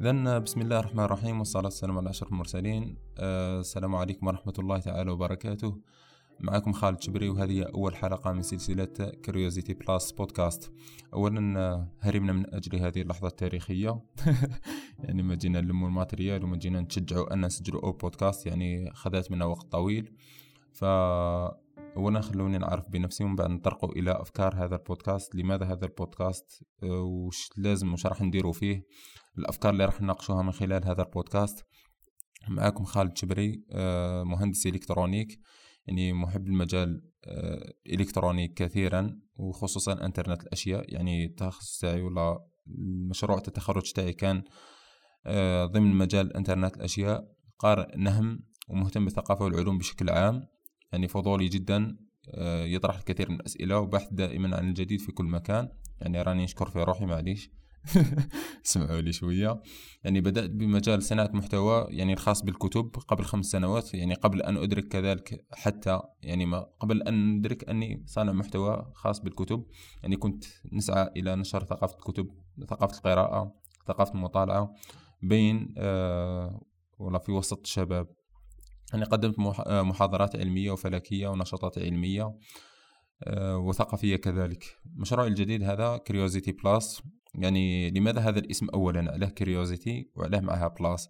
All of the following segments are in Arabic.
إذا بسم الله الرحمن الرحيم والصلاة والسلام على أشرف المرسلين. آه، السلام عليكم ورحمة الله تعالى وبركاته. معكم خالد شبري وهذه أول حلقة من سلسلة Curiosity Plus بودكاست أولا آه، هرمنا من أجل هذه اللحظة التاريخية. يعني ما جينا نلموا ال matériel وما جينا نشجعوا أن نسجلوا أو بودكاست يعني خذت منا وقت طويل. ف اولا خلوني نعرف بنفسي ومن بعد نطرقوا إلى أفكار هذا البودكاست لماذا هذا البودكاست؟ آه، وش لازم وش راح نديروا فيه؟ الأفكار اللي راح نناقشوها من خلال هذا البودكاست. معكم خالد شبري آه، مهندس إلكترونيك. يعني محب المجال آه، إلكترونيك كثيرا وخصوصا إنترنت الأشياء. يعني التخصص تاعي ولا مشروع التخرج تاعي كان ضمن مجال إنترنت الأشياء قارئ نهم ومهتم بالثقافة والعلوم بشكل عام. يعني فضولي جدا آه، يطرح الكثير من الأسئلة وبحث دائما عن الجديد في كل مكان. يعني راني نشكر في روحي معليش. اسمعوا لي شوية. يعني بدأت بمجال صناعة محتوى يعني الخاص بالكتب قبل خمس سنوات. يعني قبل أن أدرك كذلك حتى يعني ما قبل أن أدرك أني صانع محتوى خاص بالكتب. يعني كنت نسعى إلى نشر ثقافة الكتب ثقافة القراءة ثقافة المطالعة بين آه ولا في وسط الشباب يعني قدمت محاضرات علمية وفلكية ونشاطات علمية آه، وثقافية كذلك. مشروعي الجديد هذا Curiosity Plus يعني لماذا هذا الاسم أولا؟ علاه Curiosity وعلاه معها Plus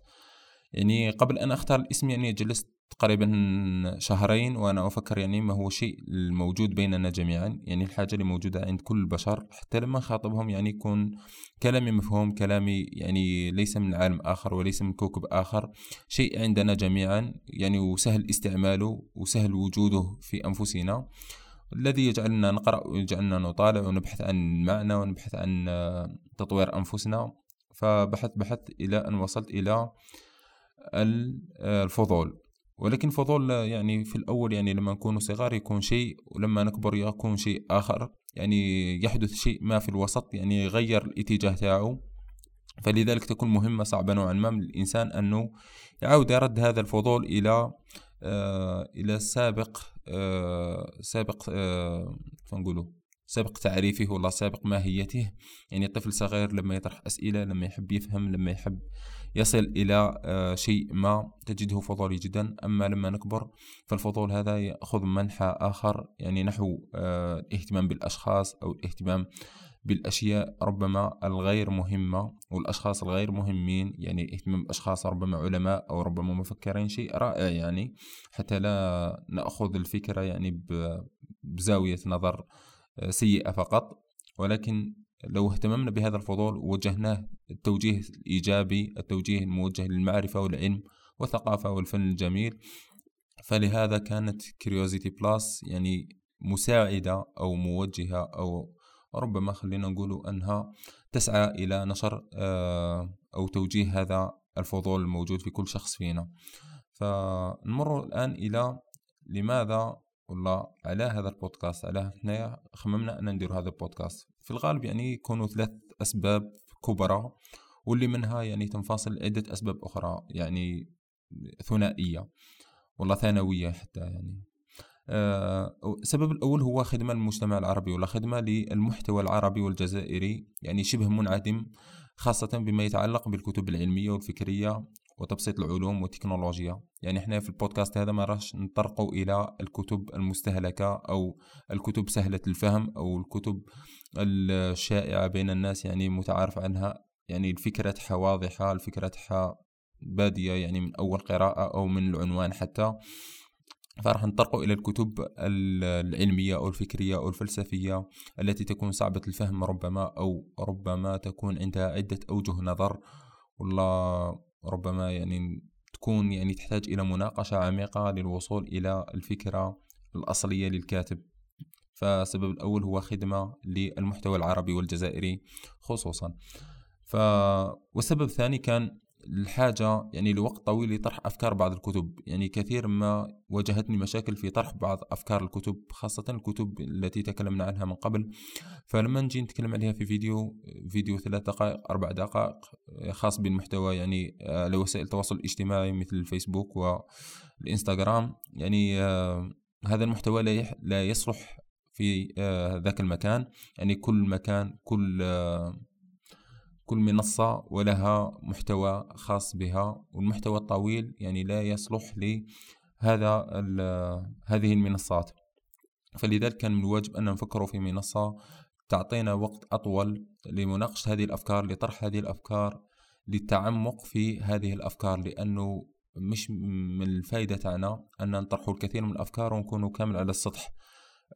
يعني قبل أن أختار الاسم يعني جلست تقريبا شهرين وأنا أفكر يعني ما هو الشيء الموجود بيننا جميعا. يعني الحاجة اللي موجودة عند كل البشر حتى لما خاطبهم يعني يكون كلامي مفهوم كلامي يعني ليس من عالم آخر وليس من كوكب آخر. شيء عندنا جميعا يعني وسهل استعماله وسهل وجوده في أنفسنا. الذي يجعلنا نقرأ ويجعلنا نطالع ونبحث عن معنى ونبحث عن تطوير أنفسنا. فبحث بحث إلى أن وصلت إلى الفضول. ولكن فضول يعني في الأول يعني لما نكون صغار يكون شيء ولما نكبر يكون شيء آخر. يعني يحدث شيء ما في الوسط يعني يغير الاتجاه تاعه فلذلك تكون مهمة صعبة نوعا ما من الإنسان أنه يعاود يرد هذا الفضول إلى آه إلى سابق آه سابق آه فنقوله سابق تعريفه ولا سابق ماهيته. يعني الطفل صغير لما يطرح أسئلة لما يحب يفهم لما يحب يصل إلى آه، شيء ما تجده فضولي جدا. أما لما نكبر فالفضول هذا يأخذ منحى آخر يعني نحو آه، الاهتمام بالأشخاص أو الاهتمام بالأشياء ربما الغير مهمة. والأشخاص الغير مهمين يعني اهتمام بأشخاص ربما علماء أو ربما مفكرين شيء رائع يعني. حتى لا نأخذ الفكرة يعني بزاوية نظر آه، سيئة فقط. ولكن لو اهتممنا بهذا الفضول ووجهناه التوجيه الإيجابي التوجيه الموجه للمعرفة والعلم والثقافة والفن الجميل فلهذا كانت Curiosity Plus يعني مساعدة أو موجهة أو ربما خلينا نقول أنها تسعى إلى نشر آه، أو توجيه هذا الفضول الموجود في كل شخص فينا. فنمر الآن إلى لماذا ولا على هذا البودكاست؟ على إحنا خممنا أن ندير هذا البودكاست. في الغالب يعني يكونوا ثلاث أسباب كبرى واللي منها يعني تنفصل عدة أسباب أخرى يعني ثنائية والله ثانوية حتى يعني. آه السبب الأول هو خدمة للمجتمع العربي ولا خدمة للمحتوى العربي والجزائري يعني شبه منعدم خاصة بما يتعلق بالكتب العلمية والفكرية وتبسيط العلوم والتكنولوجيا. يعني إحنا في البودكاست هذا ما راش نطرقوا إلى الكتب المستهلكة أو الكتب سهلة الفهم أو الكتب الشائعة بين الناس يعني متعارف عنها. يعني واضحة الفكرة تاعها بادية يعني من أول قراءة أو من العنوان حتى. فراح نطرقوا إلى الكتب العلمية أو الفكرية أو الفلسفية التي تكون صعبة الفهم ربما أو ربما تكون عندها عدة أوجه نظر. ولا ربما يعني تكون يعني تحتاج إلى مناقشة عميقة للوصول إلى الفكرة الأصلية للكاتب. فالسبب الأول هو خدمة للمحتوى العربي والجزائري خصوصا. ف... والسبب الثاني كان الحاجة يعني لوقت طويل لطرح أفكار بعض الكتب. يعني كثير ما واجهتني مشاكل في طرح بعض أفكار الكتب خاصة الكتب التي تكلمنا عنها من قبل. فلما نجي نتكلم عليها في فيديو فيديو ثلاث دقائق أربع دقائق خاص بالمحتوى يعني آه، لوسائل التواصل الاجتماعي مثل الفيسبوك والإنستغرام يعني آه، هذا المحتوى لا يصلح في آه، ذاك المكان. يعني كل مكان كل كل منصة ولها محتوى خاص بها والمحتوى الطويل يعني لا يصلح لهذا هذه المنصات. فلذلك كان من الواجب أن نفكر في منصة تعطينا وقت أطول لمناقشة هذه الأفكار لطرح هذه الأفكار للتعمق في هذه الأفكار لأنه مش من الفائدة تاعنا أن نطرح الكثير من الأفكار ونكون كامل على السطح.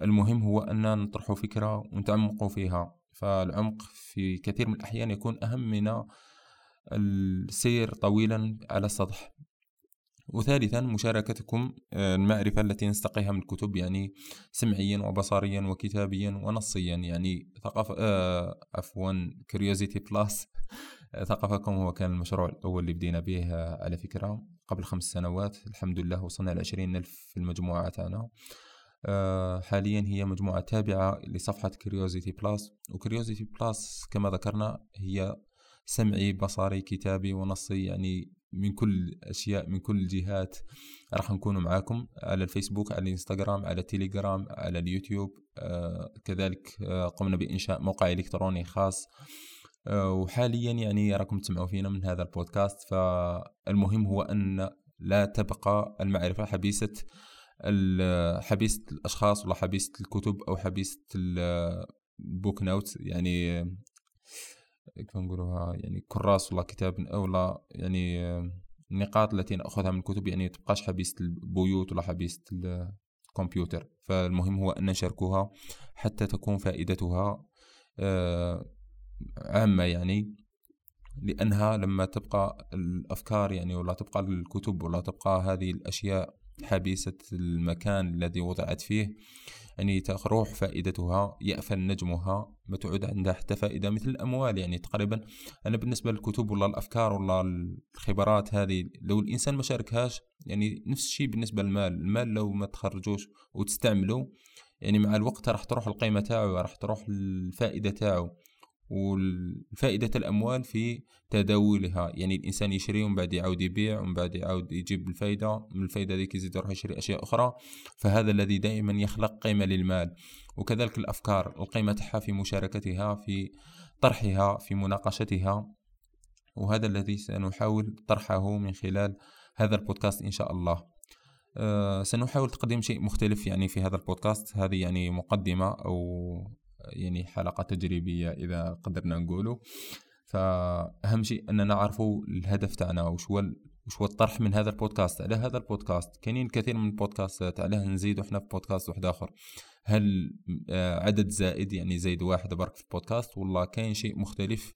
المهم هو أن نطرح فكرة ونتعمق فيها. فالعمق في كثير من الأحيان يكون أهم من السير طويلا على السطح. وثالثا مشاركتكم المعرفة التي نستقيها من الكتب يعني سمعيا وبصريا وكتابيا ونصيا. يعني ثقافة آه عفوا Curiosity Plus ثقافكم هو كان المشروع الأول اللي بدينا به على فكرة قبل خمس سنوات. الحمد لله وصلنا لعشرين ألف في المجموعة تاعنا. حاليا هي مجموعة تابعة لصفحة Curiosity Plus و Curiosity Plus كما ذكرنا هي سمعي بصري كتابي ونصي يعني من كل الاشياء من كل الجهات راح نكون معاكم على الفيسبوك على الإنستغرام على التليجرام على اليوتيوب. آه كذلك آه قمنا بإنشاء موقع إلكتروني خاص. آه وحاليا يعني راكم تسمعوا فينا من هذا البودكاست. فالمهم هو أن لا تبقى المعرفة حبيسة حبيسه الأشخاص ولا حبيسه الكتب أو حبيسه ال book note يعني كيف نقولوها يعني كراس ولا كتاب أو لا يعني النقاط التي نأخذها من الكتب يعني تبقاش حبيسه البيوت ولا حبيسه الكمبيوتر فالمهم هو أن نشاركوها حتى تكون فائدتها آه، عامة يعني لأنها لما تبقى الأفكار يعني ولا تبقى الكتب ولا تبقى هذه الأشياء حبيسة المكان الذي وضعت فيه يعني تروح فائدتها يأفل نجمها ما تعود عندها حتى فائدة مثل الأموال. يعني تقريبا أنا بالنسبة للكتب ولا الأفكار ولا الخبرات هذه لو الإنسان ما شاركهاش يعني نفس الشيء بالنسبة للمال. المال لو ما تخرجوش وتستعمله يعني مع الوقت راح تروح القيمة تاعو راح تروح الفائدة تاعو. وفائدة الأموال في تداولها. يعني الإنسان يشري ومن بعد يعاود يبيع ومن بعد يعاود يجيب الفائدة من الفائدة ذيك يزيد يروح يشري أشياء أخرى. فهذا الذي دائما يخلق قيمة للمال. وكذلك الأفكار القيمة تاعها في مشاركتها في طرحها في مناقشتها. وهذا الذي سنحاول طرحه من خلال هذا البودكاست إن شاء الله. أه سنحاول تقديم شيء مختلف يعني في هذا البودكاست. هذه يعني مقدمة أو يعني حلقة تجريبية إذا قدرنا نقوله. فأهم شيء أننا نعرفوا الهدف تاعنا وش هو وش هو الطرح من هذا البودكاست. على هذا البودكاست كاينين كثير من البودكاستات عليه نزيد إحنا في بودكاست واحد آخر. هل آه، عدد زائد يعني زايد واحد برك في البودكاست والله كاين شيء مختلف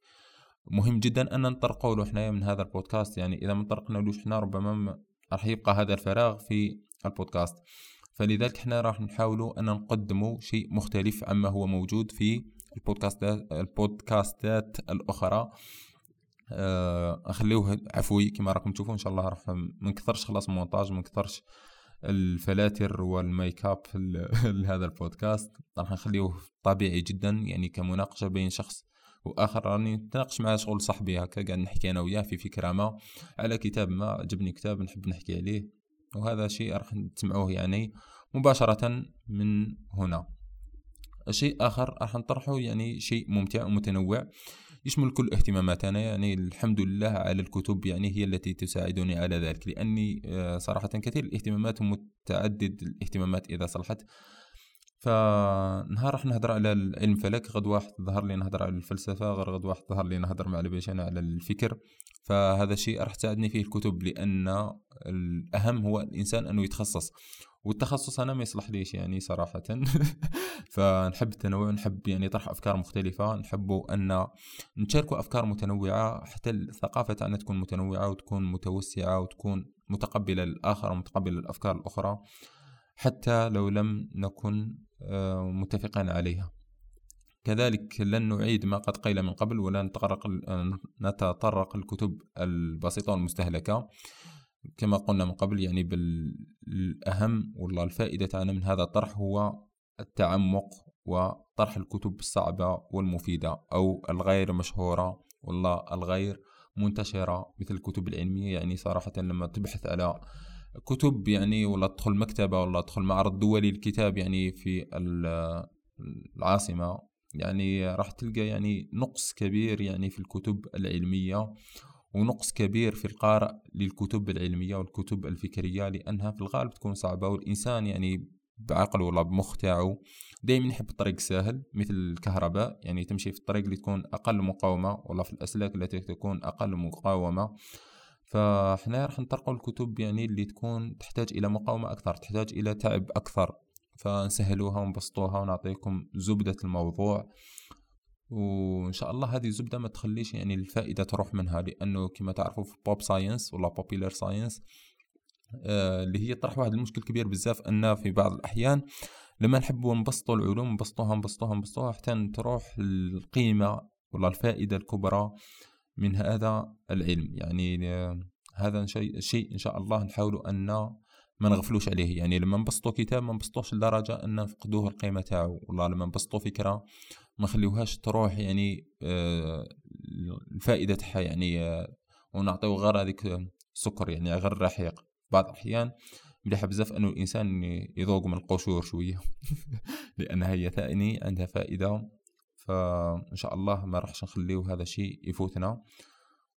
مهم جدا أن نطرقوا له إحنا من هذا البودكاست. يعني إذا ما طرقنا له إحنا ربما راح يبقى هذا الفراغ في البودكاست. فلذلك إحنا راح نحاولوا أن نقدموا شيء مختلف عما هو موجود في البودكاستات البودكاستات الأخرى. آه، أخليوه عفوي كما راكم تشوفوا إن شاء الله راح ما نكثرش خلاص مونتاج ما نكثرش الفلاتر والميك أب لهذا البودكاست. راح نخليه طبيعي جدا يعني كمناقشة بين شخص وآخر. راني نتناقش مع شغل صاحبي هكا قاعد نحكي أنا وياه في فكرة ما. على كتاب ما عجبني كتاب نحب نحكي عليه. وهذا شيء راح تسمعوه يعني مباشرة من هنا. شيء آخر راح نطرحه يعني شيء ممتع ومتنوع يشمل كل اهتماماتنا. يعني الحمد لله على الكتب يعني هي التي تساعدني على ذلك لأني آه، صراحة كثير الاهتمامات متعدد الاهتمامات إذا صلحت. فنهار راح نهضر على العلم فلك غد واحد ظهر لي نهضر على الفلسفة غير غد واحد ظهر لي نهضر مع البيشان على الفكر. فهذا الشيء راح تساعدني فيه الكتب لأن الأهم هو الإنسان أنه يتخصص. والتخصص أنا ما يصلح ليش يعني صراحة؟ فنحب التنوع نحب يعني طرح أفكار مختلفة نحب أن نشاركوا أفكار متنوعة حتى الثقافة تاعنا تكون متنوعة وتكون متوسعة وتكون متقبلة للاخر ومتقبلة للافكار الأخرى. حتى لو لم نكن آه، متفقين عليها. كذلك لن نعيد ما قد قيل من قبل ولا نتطرق نتطرق الكتب البسيطة والمستهلكة. كما قلنا من قبل يعني بالأهم والله الفائدة تاعنا من هذا الطرح هو التعمق وطرح الكتب الصعبة والمفيدة أو الغير مشهورة. والله الغير منتشرة مثل الكتب العلمية يعني صراحة لما تبحث على كتب يعني ولا تدخل مكتبة ولا تدخل معرض دولي للكتاب يعني في العاصمة. يعني راح تلقى يعني نقص كبير يعني في الكتب العلمية ونقص كبير في القارئ للكتب العلمية والكتب الفكرية لأنها في الغالب تكون صعبة. والإنسان يعني بعقله ولا بمخ تاعو دائما يحب الطريق السهل مثل الكهرباء. يعني تمشي في الطريق اللي تكون أقل مقاومة ولا في الأسلاك التي تكون أقل مقاومة. فاحنا راح نطرقوا الكتب يعني اللي تكون تحتاج إلى مقاومة أكثر تحتاج إلى تعب أكثر. فنسهلوها ونبسطوها ونعطيكم زبدة الموضوع. وإن شاء الله هذه الزبدة ما تخليش يعني الفائدة تروح منها لأنه كما تعرفوا في pop science ولا popular science آه اللي هي طرح واحد المشكل كبير بزاف أن في بعض الأحيان لما نحبوا نبسطوا العلوم نبسطوها نبسطوها نبسطوها حتى تروح القيمة ولا الفائدة الكبرى. من هذا العلم. يعني آه هذا شيء شيء إن شاء الله نحاولوا أن ما نغفلوش عليه. يعني لما نبسطوا كتاب ما نبسطوش لدرجة أن نفقدوه القيمة تاعو. والله لما نبسطوا فكرة ما نخليوهاش تروح يعني آه، الفائدة تاعها يعني آه، ونعطيو غير هذيك السكر يعني غير رحيق بعض الأحيان مليحه بزاف أنه الانسان يذوق من القشور شوية. لأنها هي ثاني عندها فائدة فإن شاء الله ما راحش نخليو هذا الشيء يفوتنا.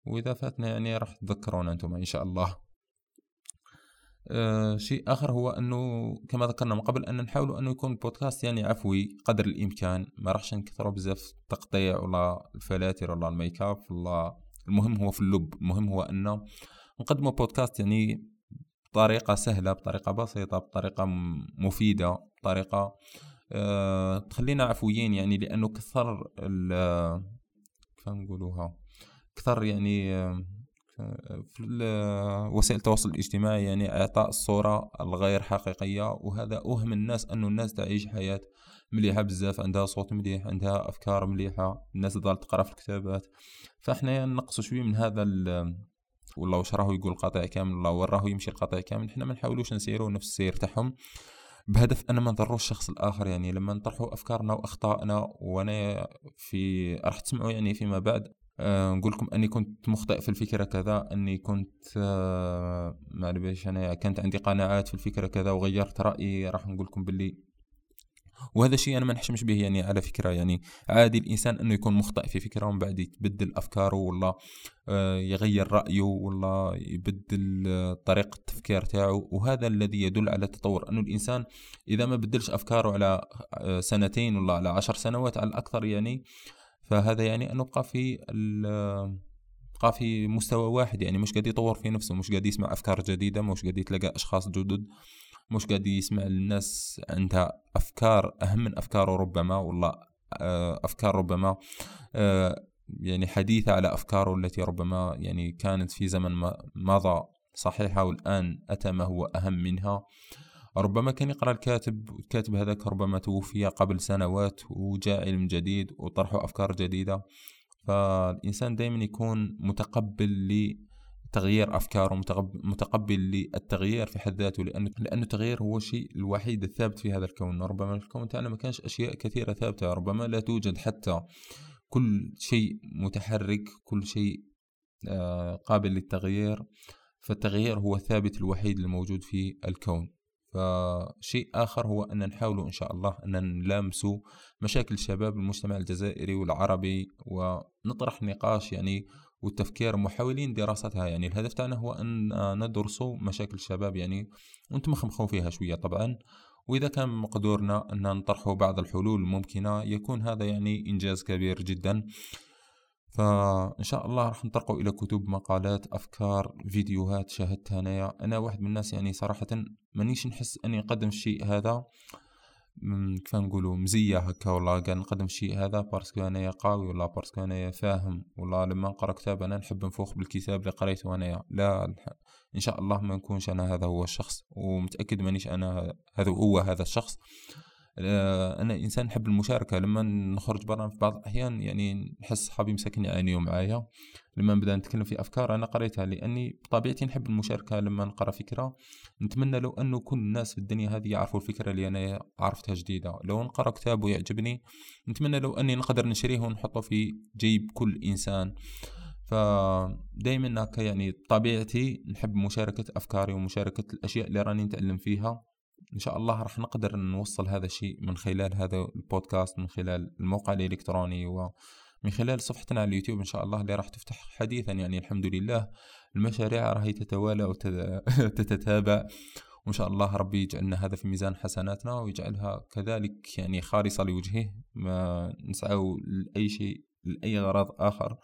وإذا فاتنا يعني راح تذكرونا أنتم إن شاء الله. آه شيء آخر هو أنه كما ذكرنا من قبل أن نحاول أنه يكون بودكاست يعني عفوي قدر الإمكان. ما راحش نكثروا بزاف التقطيع ولا الفلاتر ولا الميك أب ولا المهم هو في اللب. المهم هو انه نقدموا بودكاست يعني بطريقة سهلة بطريقة بسيطة بطريقة مفيدة بطريقة أه تخلينا عفويين يعني لأنه كثر كيف نقولوها كثر يعني في وسائل التواصل الاجتماعي يعني إعطاء الصورة الغير حقيقية وهذا أوهم الناس أنه الناس تعيش حياة مليحة بزاف عندها صوت مليح عندها أفكار مليحة الناس تظل تقرأ في الكتابات. فإحنا نقص شوية من هذا ولا واش راهو يقول القطيع كامل وين راهو يمشي القطيع كامل حنا ما نحاولوش نسيرو نفس السير تاعهم. بهدف أن ما نضروش الشخص الآخر يعني لما نطرحوا أفكارنا وأخطائنا وأنا في راح تسمعوا يعني فيما بعد أه نقول لكم أني كنت مخطئ في الفكرة كذا أني كنت أه ما أنا كانت عندي قناعات في الفكرة كذا وغيرت رأيي راح نقول لكم باللي وهذا الشيء أنا ما نحشمش به يعني على فكرة. يعني عادي الإنسان إنه يكون مخطئ في فكرة ومن بعد يتبدل أفكاره ولا آه، يغير رأيه ولا يبدل آه، طريقة التفكير تاعو وهذا الذي يدل على التطور. إنه الإنسان إذا ما بدلش أفكاره على آه، سنتين ولا على عشر سنوات على الأكثر يعني فهذا يعني أنه بقى في بقى في مستوى واحد. يعني مش قاعد يطور في نفسه مش قاعد يسمع أفكار جديدة مش قاعد يتلقى أشخاص جدد. مش قاعد يسمع الناس عندها أفكار أهم من أفكاره ربما والله آه، أفكار ربما آه، يعني حديثة على أفكاره التي ربما يعني كانت في زمن مضى صحيحة والآن أتى ما هو أهم منها. ربما كان يقرأ الكاتب الكاتب هذاك ربما توفي قبل سنوات وجاء علم جديد وطرحوا أفكار جديدة. فالإنسان دائما يكون متقبل تغيير أفكاره متقبل للتغيير في حد ذاته لأنه لأنه التغيير هو الشيء الوحيد الثابت في هذا الكون. ربما الكون تاعنا ما كانش أشياء كثيرة ثابتة ربما لا توجد حتى كل شيء متحرك كل شيء آه، قابل للتغيير. فالتغيير هو الثابت الوحيد الموجود في الكون. فشيء آخر هو أن نحاول إن شاء الله أن نلامس مشاكل الشباب المجتمع الجزائري والعربي ونطرح نقاش يعني والتفكير محاولين دراستها. يعني الهدف تاعنا هو أن ندرس مشاكل الشباب. يعني ونتمخمخوا فيها شوية طبعا. وإذا كان مقدورنا أن نطرح بعض الحلول الممكنة يكون هذا يعني إنجاز كبير جدا. فإن شاء الله راح نطرقوا إلى كتب مقالات أفكار فيديوهات شاهدتها أنا أنا واحد من الناس يعني صراحة مانيش نحس أني نقدم الشيء هذا. كيف نقولوا مزية هكا ولا قاعد نقدم شيء هذا parce que انايا قوي ولا parce que انايا فاهم ولا لما نقرأ كتاب أنا نحب نفوخ بالكتاب اللي قريته انايا لا إن شاء الله ما نكونش أنا هذا هو الشخص ومتأكد مانيش أنا هذا هو هذا الشخص. أنا إنسان نحب المشاركة. لما نخرج برا في بعض الأحيان يعني نحس صحابي مساكن يعانيوا معايا لما نبدأ نتكلم في أفكار أنا قريتها لأني بطبيعتي نحب المشاركة لما نقرأ فكرة. نتمنى لو انه كل الناس في الدنيا هذه يعرفوا الفكرة اللي أنا عرفتها جديدة. لو نقرأ كتاب ويعجبني نتمنى لو أني نقدر نشريه ونحطه في جيب كل إنسان. فدائما هكا يعني طبيعتي نحب مشاركة أفكاري ومشاركة الأشياء اللي راني نتعلم فيها. إن شاء الله راح نقدر نوصل هذا الشيء من خلال هذا البودكاست من خلال الموقع الإلكتروني ومن خلال صفحتنا على اليوتيوب إن شاء الله اللي راح تفتح حديثا. يعني الحمد لله المشاريع راح تتوالى وتتتابع وإن شاء الله ربي يجعلنا هذا في ميزان حسناتنا ويجعلها كذلك يعني خالصة لوجهه. ما نسعى لأي شيء لأي غرض آخر.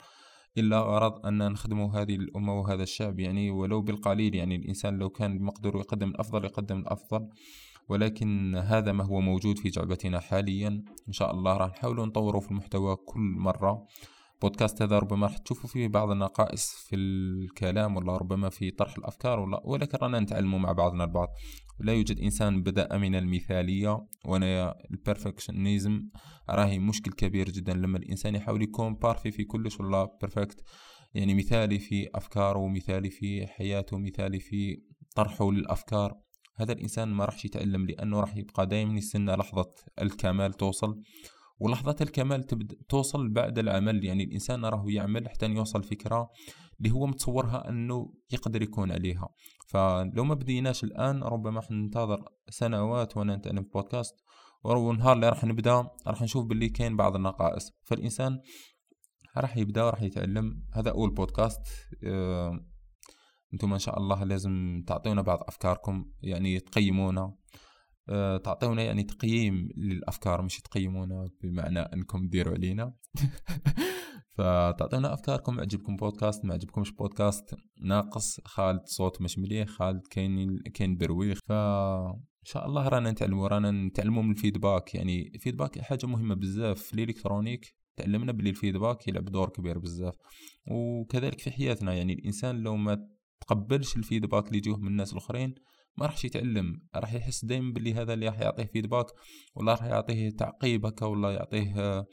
إلا غرض أن نخدم هذه الأمة وهذا الشعب. يعني ولو بالقليل يعني الإنسان لو كان بمقدره يقدم الأفضل يقدم الأفضل. ولكن هذا ما هو موجود في جعبتنا حاليا. إن شاء الله راح نحاول نطوره في المحتوى كل مرة. بودكاست هذا ربما راح تشوفوا فيه بعض النقائص في الكلام ولا ربما في طرح الأفكار ولا ولكن رانا نتعلم مع بعضنا البعض. لا يوجد إنسان بدأ من المثالية وأنا ال perfectionism راهي مشكل كبير جدا لما الإنسان يحاول يكون parfait في كلش ولا perfect يعني مثالي في أفكاره مثالي في حياته مثالي في طرحه للأفكار. هذا الإنسان ما راح يتعلم لأنه راح يبقى دائما يستنى لحظة الكمال توصل. ولحظة الكمال تبدأ توصل بعد العمل. يعني الإنسان راه يعمل حتى يوصل فكرة اللي هو متصورها أنه يقدر يكون عليها. فلو ما بديناش الآن ربما حننتظر سنوات وأنا نتعلم في بودكاست والنهار اللي راح نبدأ راح نشوف باللي كاين بعض النقائص. فالإنسان راح يبدأ وراح يتعلم. هذا أول بودكاست. آه، أنتم إن شاء الله لازم تعطيونا بعض أفكاركم يعني تقيمونا. آه، تعطيونا يعني تقييم للأفكار مش تقيمونا بمعنى أنكم ديروا علينا. فتعطيونا أفكاركم عجبكم بودكاست ما عجبكمش بودكاست ناقص خالد صوت مش مليح خالد كاين كاين برويخ ف إن شاء الله رانا نتعلموا رانا نتعلموا من الفيدباك. يعني الفيدباك حاجة مهمة بزاف. في الإلكترونيك تعلمنا بلي الفيدباك يلعب دور كبير بزاف. وكذلك في حياتنا يعني الإنسان لو ما تقبلش الفيدباك اللي يجوه من الناس الأخرين ما راح يتعلم راح يحس دائما باللي هذا اللي راح يعطيه فيدباك ولا راح يعطيه تعقيب هكا ولا يعطيه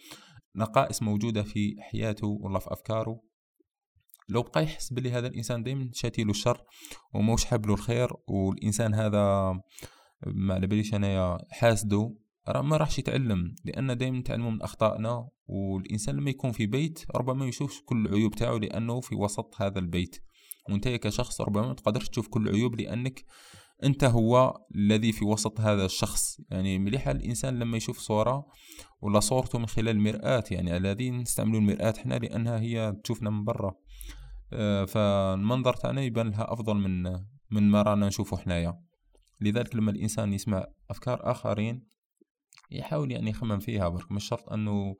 نقائص موجودة في حياته ولا في أفكاره. لو بقى يحس باللي هذا الإنسان دائما شاتي له الشر وموش حاب له الخير والإنسان هذا ما على باليش انايا حاسده ما راحش يتعلم لأن دائما نتعلموا من أخطائنا والإنسان لما يكون في بيت ربما يشوفش كل العيوب تاعو لأنه في وسط هذا البيت. وأنت كشخص ربما ما تقدرش تشوف كل العيوب لأنك أنت هو الذي في وسط هذا الشخص. يعني مليح الإنسان لما يشوف صورة ولا صورته من خلال المرآة يعني الذي نستعملوا المرآة إحنا لأنها هي تشوفنا من برا. آه، فالمنظر تاعنا يبان لها أفضل من من ما رانا نشوفه حنايا. لذلك لما الإنسان يسمع أفكار آخرين يحاول يعني يخمم فيها برك. مش شرط أنه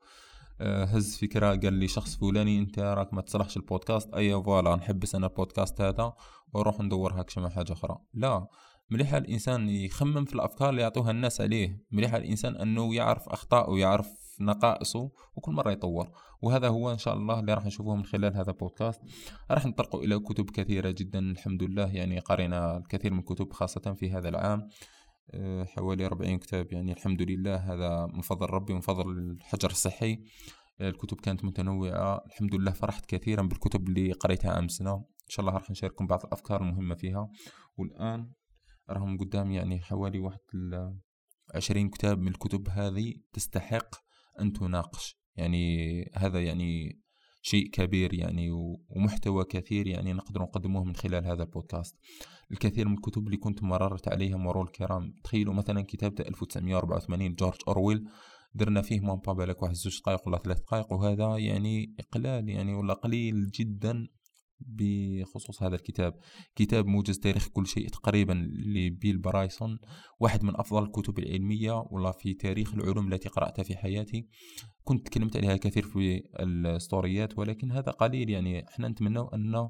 هز فكرة قال لي شخص فلاني أنت راك ما تصلحش البودكاست. أي فوالا نحبس أنا البودكاست هذا وأروح ندور هكذا مع حاجة أخرى. لا مليح الإنسان يخمم في الأفكار اللي يعطوها الناس عليه. مليح الإنسان أنه يعرف اخطائه ويعرف نقائصه وكل مرة يطور. وهذا هو إن شاء الله اللي راح نشوفه من خلال هذا البودكاست. راح نطرق إلى كتب كثيرة جدا الحمد لله. يعني قرينا الكثير من الكتب خاصة في هذا العام. حوالي 40 كتاب. يعني الحمد لله هذا من فضل ربي ومن فضل الحجر الصحي. الكتب كانت متنوعة. الحمد لله فرحت كثيرا بالكتب اللي قريتها أمسنا إن شاء الله راح نشارككم بعض الأفكار المهمة فيها. والآن راهم قدامي يعني حوالي واحد عشرين كتاب من الكتب هذه تستحق أن تناقش. يعني هذا يعني شيء كبير يعني ومحتوى كثير يعني نقدر نقدمه من خلال هذا البودكاست. الكثير من الكتب اللي كنت مررت عليها مرور الكرام تخيلوا مثلا كتاب 1984 جورج أورويل درنا فيه ما واحد زوج دقائق ولا ثلاث دقائق وهذا يعني إقلال يعني ولا قليل جدا بخصوص هذا الكتاب. كتاب موجز تاريخ كل شيء تقريبا لبيل برايسون واحد من أفضل الكتب العلمية ولا في تاريخ العلوم التي قرأتها في حياتي. كنت تكلمت عليها كثير في الستوريات ولكن هذا قليل. يعني إحنا نتمنى أن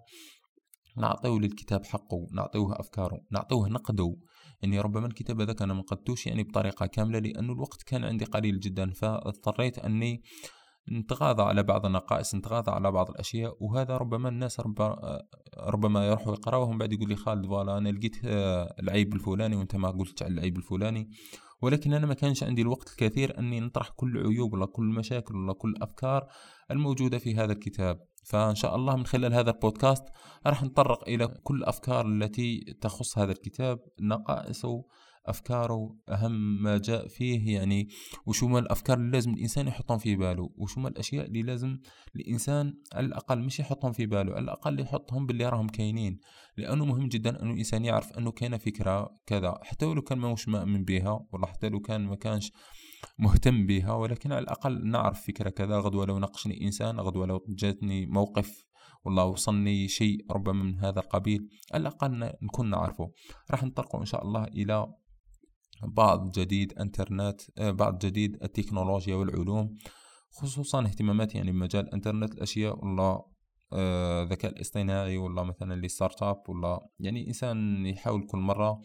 نعطيه للكتاب حقه نعطيه أفكاره نعطيه نقده. يعني ربما الكتاب هذا كان ما قدتوش يعني بطريقة كاملة لأنه الوقت كان عندي قليل جدا فاضطريت أني نتغاضى على بعض النقائص نتغاضى على بعض الأشياء وهذا ربما الناس ربما يروحوا يقراوهم بعد يقول لي خالد فوالا أنا لقيت آه، العيب الفلاني وأنت ما قلت على العيب الفلاني. ولكن أنا ما كانش عندي الوقت الكثير أني نطرح كل العيوب ولا كل المشاكل ولا كل الافكار الموجودة في هذا الكتاب. فإن شاء الله من خلال هذا البودكاست راح نتطرق إلى كل الافكار التي تخص هذا الكتاب نقائصه أفكاره أهم ما جاء فيه يعني وشو ما الأفكار اللي لازم الإنسان يحطهم في باله وشو ما الأشياء اللي لازم الإنسان على الأقل مش يحطهم في باله على الأقل يحطهم باللي راهم كاينين. لأنه مهم جدا أنه الإنسان يعرف أنه كان فكرة كذا حتى ولو كان ما مش مؤمن بها والله حتى لو كان ما كانش مهتم بها ولكن على الأقل نعرف فكرة كذا غدوة لو ناقشني إنسان غدوة لو جاتني موقف والله وصلني شيء ربما من هذا القبيل على الأقل نكون نعرفه. راح نطرق إن شاء الله إلى بعض جديد إنترنت آه، بعض جديد التكنولوجيا والعلوم خصوصا اهتمامات يعني بمجال إنترنت الأشياء ولا آه، الذكاء الاصطناعي ولا مثلا les start-up ولا يعني إنسان يحاول كل مرة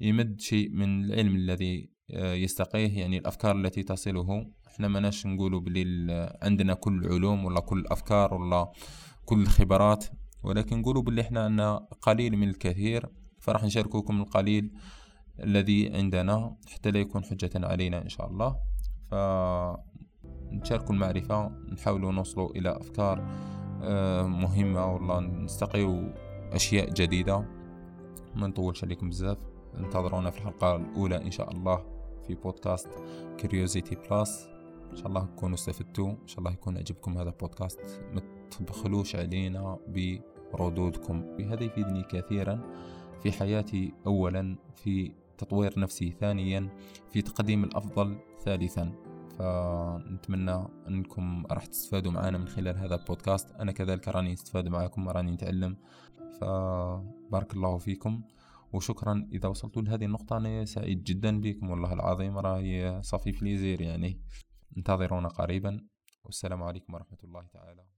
يمد شيء من العلم الذي آه، يستقيه يعني الأفكار التي تصله. إحنا ماناش نقولوا بلي عندنا كل العلوم ولا كل الافكار ولا كل الخبرات ولكن نقولوا باللي إحنا عندنا قليل من الكثير فراح نشارككم القليل. الذي عندنا حتى لا يكون حجة علينا إن شاء الله. فنشاركوا المعرفة نحاولوا نوصلوا إلى أفكار آه، مهمة والله نستقيو أشياء جديدة. ما نطولش عليكم بزاف. انتظرونا في الحلقة الأولى إن شاء الله في بودكاست Curiosity Plus إن شاء الله تكونوا استفدتوا. إن شاء الله يكون عجبكم هذا البودكاست. ما تبخلوش علينا بردودكم. بهذا يفيدني كثيرا في حياتي أولا في تطوير نفسي ثانيا في تقديم الأفضل ثالثا. فنتمنى أنكم راح تستفادوا معنا من خلال هذا البودكاست. أنا كذلك راني أستفاد معكم وراني نتعلم فبارك الله فيكم. وشكرا إذا وصلتوا لهذه النقطة. أنا سعيد جدا بكم والله العظيم. راهي صافي بليزير يعني. انتظرونا قريبا. والسلام عليكم ورحمة الله تعالى.